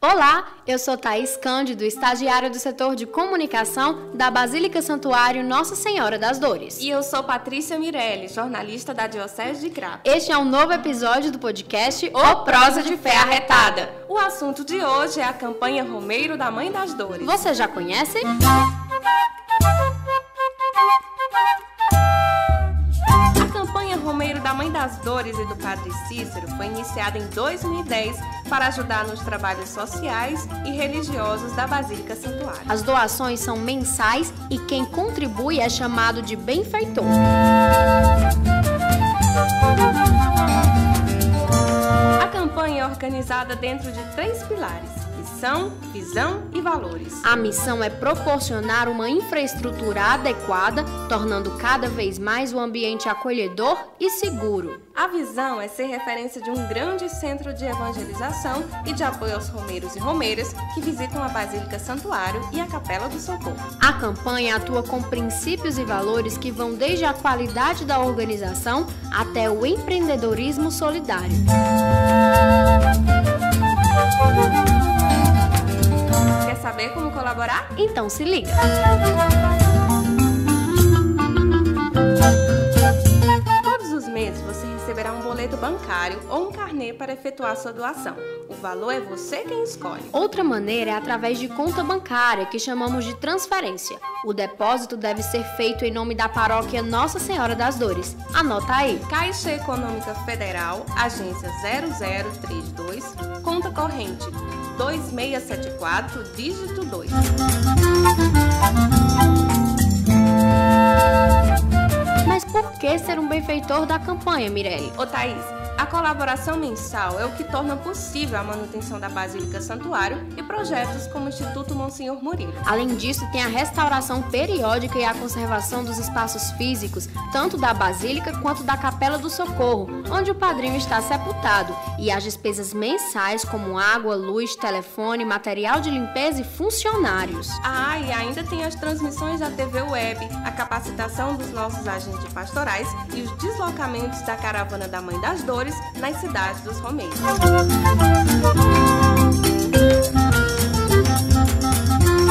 Olá, eu sou Thaís Cândido, estagiária do setor de comunicação da Basílica Santuário Nossa Senhora das Dores. E eu sou Patrícia Mirelli, jornalista da Diocese de Crato. Este é um novo episódio do podcast O Prosa de Fé Arretada. O assunto de hoje é a campanha Romeiro da Mãe das Dores. Você já conhece? Romeiro da Mãe das Dores e do Padre Cícero foi iniciado em 2010 para ajudar nos trabalhos sociais e religiosos da Basílica Santuário. As doações são mensais e quem contribui é chamado de benfeitor. A campanha é organizada dentro de três pilares missão, visão e valores. A missão é proporcionar uma infraestrutura adequada, tornando cada vez mais o ambiente acolhedor e seguro. A visão é ser referência de um grande centro de evangelização e de apoio aos romeiros e romeiras que visitam a Basílica Santuário e a Capela do Socorro. A campanha atua com princípios e valores que vão desde a qualidade da organização até o empreendedorismo solidário. Então se liga! Todos bancário ou um carnê para efetuar sua doação. O valor é você quem escolhe. Outra maneira é através de conta bancária, que chamamos de transferência. O depósito deve ser feito em nome da paróquia Nossa Senhora das Dores. Anota aí. Caixa Econômica Federal, agência 0032, conta corrente 2674, dígito 2. Mas por que ser um benfeitor da campanha, Mirelle? Ô Thaís, a colaboração mensal é o que torna possível a manutenção da Basílica Santuário e projetos como o Instituto Monsenhor Murilo. Além disso, tem a restauração periódica e a conservação dos espaços físicos, tanto da Basílica quanto da Capela do Socorro, onde o padrinho está sepultado, e as despesas mensais como água, luz, telefone, material de limpeza e funcionários. Ah, e ainda tem as transmissões da TV Web, a capacitação dos nossos agentes pastorais e os deslocamentos da Caravana da Mãe das Dores nas cidades dos romeiros.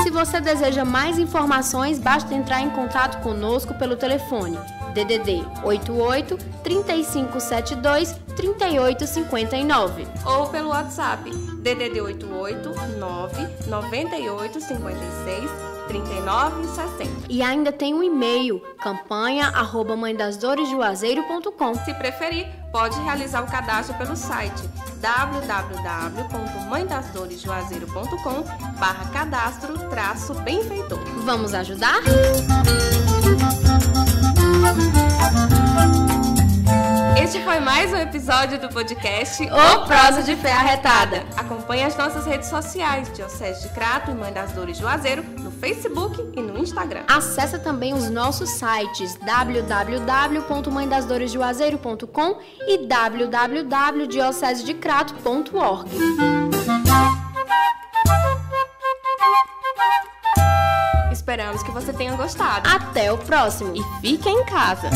Se você deseja mais informações, basta entrar em contato conosco pelo telefone DDD 88 3572 3859 ou pelo WhatsApp DDD 88 9 98 56 39 e 60. E ainda tem um e-mail, campanha arroba mãedasdoresjuazeiro.com. Se preferir, pode realizar o cadastro pelo site www.mãedasdoresjuazeiro.com barra cadastro traço benfeitor. Vamos ajudar? Este foi mais um episódio do podcast O Prosa de Fé Arretada. Acompanhe as nossas redes sociais, Diocese de Crato e Mãe das Dores Juazeiro, no Facebook e no Instagram. Acesse também os nossos sites www.mãedasdoresjuazeiro.com e www.diocesedecrato.org. Esperamos que você tenha gostado. Até o próximo e fique em casa.